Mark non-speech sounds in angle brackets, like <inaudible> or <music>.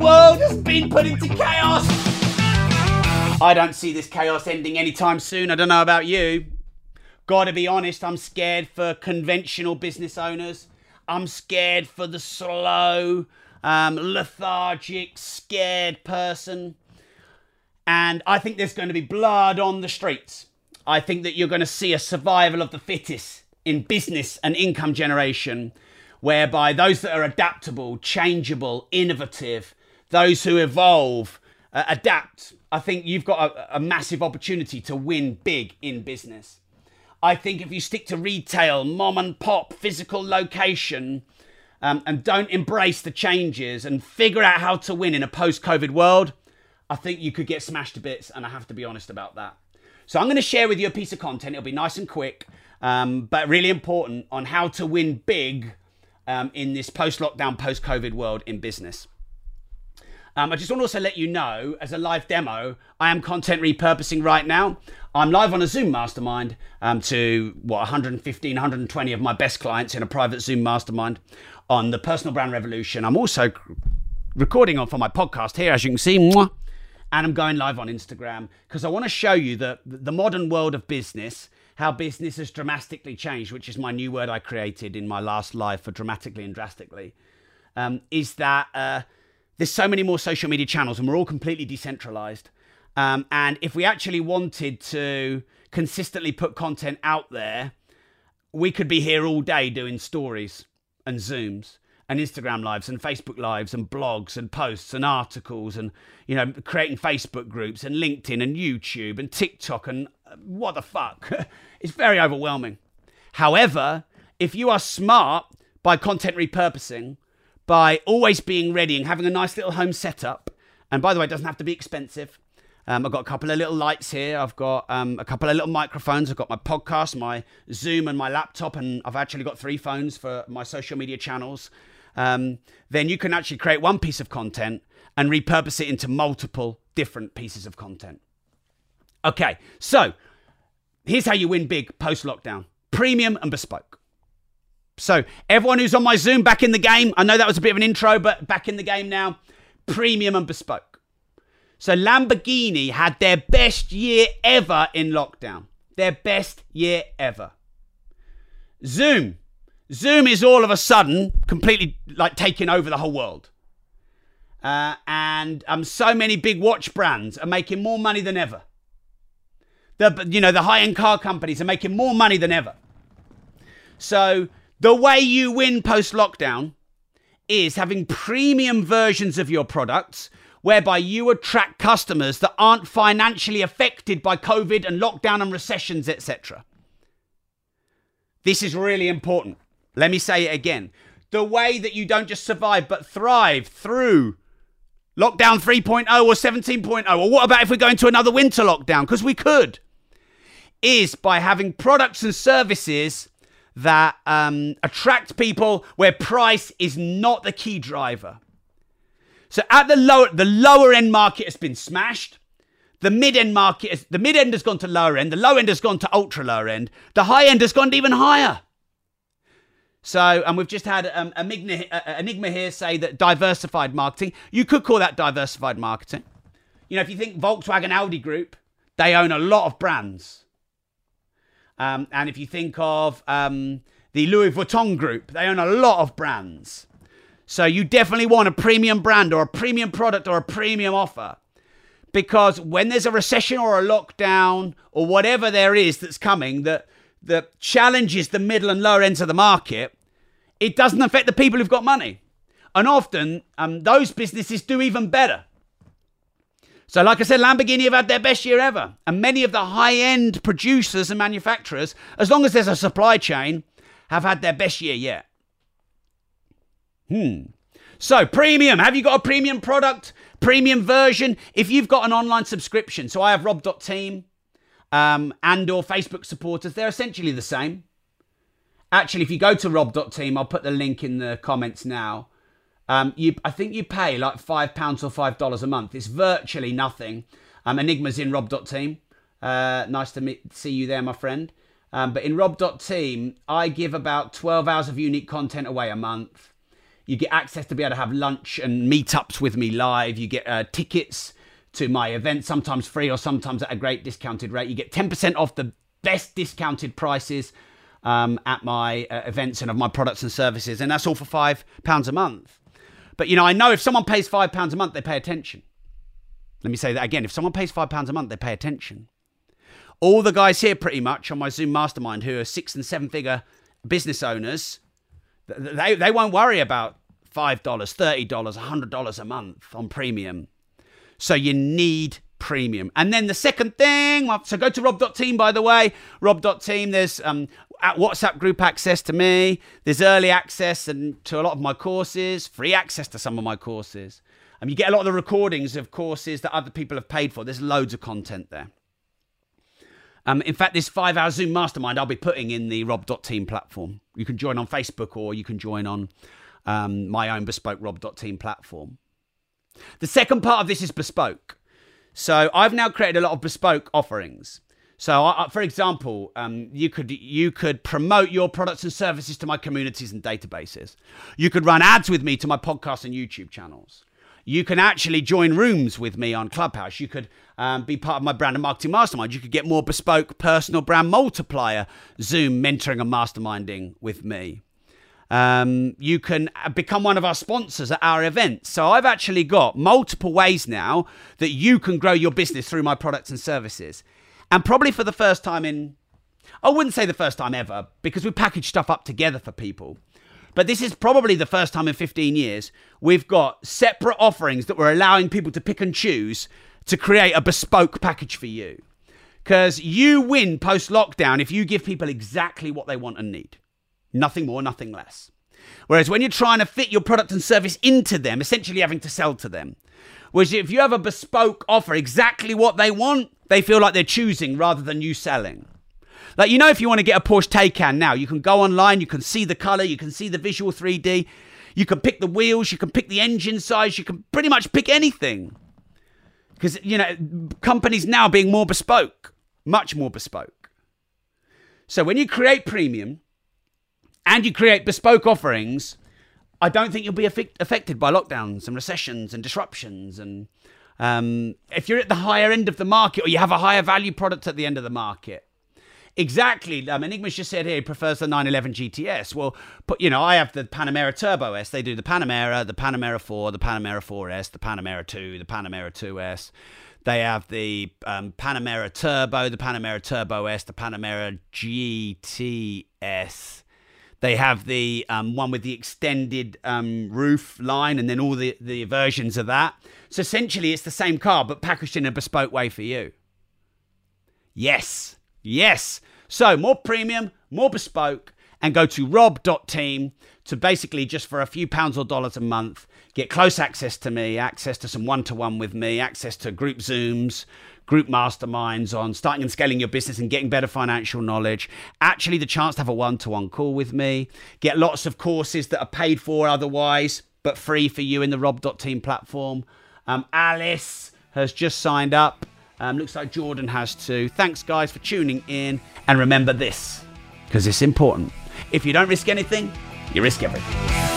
world has been put into chaos. I don't see this chaos ending anytime soon. I don't know about you. Gotta be honest, I'm scared for conventional business owners. I'm scared for the slow, um, lethargic, scared person. And I think there's going to be blood on the streets. I think that you're going to see a survival of the fittest in business and income generation, whereby those that are adaptable, changeable, innovative, those who evolve, uh, adapt, I think you've got a, a massive opportunity to win big in business. I think if you stick to retail, mom and pop, physical location, um, and don't embrace the changes and figure out how to win in a post COVID world, I think you could get smashed to bits, and I have to be honest about that. So I'm going to share with you a piece of content. It'll be nice and quick, um, but really important on how to win big um, in this post-lockdown, post-COVID world in business. Um, I just want to also let you know, as a live demo, I am content repurposing right now. I'm live on a Zoom mastermind um, to what 115, 120 of my best clients in a private Zoom mastermind on the personal brand revolution. I'm also recording on for my podcast here, as you can see. And I'm going live on Instagram because I want to show you the the modern world of business, how business has dramatically changed, which is my new word I created in my last live for dramatically and drastically. Um, is that uh, there's so many more social media channels and we're all completely decentralized. Um, and if we actually wanted to consistently put content out there, we could be here all day doing stories and Zooms and Instagram lives and Facebook lives and blogs and posts and articles and you know creating Facebook groups and LinkedIn and YouTube and TikTok and uh, what the fuck. <laughs> it's very overwhelming. However, if you are smart by content repurposing, by always being ready and having a nice little home setup, and by the way, it doesn't have to be expensive. Um, I've got a couple of little lights here. I've got um, a couple of little microphones. I've got my podcast, my Zoom, and my laptop. And I've actually got three phones for my social media channels um, then you can actually create one piece of content and repurpose it into multiple different pieces of content. Okay, so here's how you win big post lockdown premium and bespoke. So, everyone who's on my Zoom back in the game, I know that was a bit of an intro, but back in the game now, premium and bespoke. So, Lamborghini had their best year ever in lockdown. Their best year ever. Zoom Zoom is all of a sudden completely like taking over the whole world. Uh, and um, so many big watch brands are making more money than ever. The, you know, the high end car companies are making more money than ever. So the way you win post lockdown is having premium versions of your products whereby you attract customers that aren't financially affected by COVID and lockdown and recessions, etc. This is really important. Let me say it again. The way that you don't just survive but thrive through lockdown 3.0 or 17.0, or what about if we go into another winter lockdown? Because we could, is by having products and services that um, attract people where price is not the key driver. So at the lower, the lower end market has been smashed. The mid end market, is, the mid end has gone to lower end. The low end has gone to ultra lower end. The high end has gone even higher. So, and we've just had um, Enigma, uh, Enigma here say that diversified marketing, you could call that diversified marketing. You know, if you think Volkswagen Audi Group, they own a lot of brands. Um, and if you think of um, the Louis Vuitton Group, they own a lot of brands. So you definitely want a premium brand or a premium product or a premium offer. Because when there's a recession or a lockdown or whatever there is that's coming that that challenges the middle and lower ends of the market, it doesn't affect the people who've got money. And often, um, those businesses do even better. So, like I said, Lamborghini have had their best year ever. And many of the high end producers and manufacturers, as long as there's a supply chain, have had their best year yet. Hmm. So, premium. Have you got a premium product? Premium version? If you've got an online subscription, so I have rob.team, um, and or Facebook supporters, they're essentially the same. Actually, if you go to rob.team, I'll put the link in the comments now. Um, you, I think you pay like five pounds or five dollars a month. It's virtually nothing. Um, Enigma's in rob.team. Uh, nice to meet, see you there, my friend. Um, but in rob.team, I give about 12 hours of unique content away a month. You get access to be able to have lunch and meetups with me live. You get uh, tickets to my events, sometimes free or sometimes at a great discounted rate. You get 10% off the best discounted prices um, at my uh, events and of my products and services. And that's all for £5 a month. But, you know, I know if someone pays £5 a month, they pay attention. Let me say that again. If someone pays £5 a month, they pay attention. All the guys here, pretty much, on my Zoom mastermind who are six and seven figure business owners, they, they won't worry about $5, $30, $100 a month on premium. So you need premium. And then the second thing, so go to rob.team, by the way. Rob.team, there's um, WhatsApp group access to me. There's early access and to a lot of my courses, free access to some of my courses. Um, you get a lot of the recordings of courses that other people have paid for. There's loads of content there. Um, in fact, this five hour Zoom mastermind I'll be putting in the rob.team platform. You can join on Facebook or you can join on um, my own bespoke rob.team platform. The second part of this is bespoke. So I've now created a lot of bespoke offerings. So, uh, for example, um, you could you could promote your products and services to my communities and databases. You could run ads with me to my podcast and YouTube channels. You can actually join rooms with me on Clubhouse. You could um, be part of my brand and marketing mastermind. You could get more bespoke personal brand multiplier Zoom mentoring and masterminding with me. Um, you can become one of our sponsors at our events. So I've actually got multiple ways now that you can grow your business through my products and services. And probably for the first time in, I wouldn't say the first time ever, because we package stuff up together for people. But this is probably the first time in 15 years we've got separate offerings that we're allowing people to pick and choose to create a bespoke package for you. Because you win post lockdown if you give people exactly what they want and need. Nothing more, nothing less. Whereas when you're trying to fit your product and service into them, essentially having to sell to them. Whereas if you have a bespoke offer, exactly what they want, they feel like they're choosing rather than you selling. Like, you know, if you want to get a Porsche Taycan now, you can go online, you can see the color, you can see the visual 3D, you can pick the wheels, you can pick the engine size, you can pretty much pick anything. Because, you know, companies now being more bespoke, much more bespoke. So when you create premium, and you create bespoke offerings, I don't think you'll be affected by lockdowns and recessions and disruptions. And um, if you're at the higher end of the market or you have a higher value product at the end of the market, Exactly. Um, Enigma's just said here he prefers the 911 GTS. Well, but you know, I have the Panamera Turbo S. They do the Panamera, the Panamera 4, the Panamera 4S, the Panamera 2, the Panamera 2S. They have the um, Panamera Turbo, the Panamera Turbo S, the Panamera GTS. They have the um, one with the extended um, roof line and then all the, the versions of that. So essentially, it's the same car, but packaged in a bespoke way for you. Yes, yes. So more premium, more bespoke, and go to rob.team to basically just for a few pounds or dollars a month get close access to me, access to some one to one with me, access to group Zooms, group masterminds on starting and scaling your business and getting better financial knowledge. Actually, the chance to have a one to one call with me, get lots of courses that are paid for otherwise, but free for you in the rob.team platform. Um, Alice has just signed up. Um, looks like Jordan has too. Thanks, guys, for tuning in. And remember this, because it's important. If you don't risk anything, you risk everything.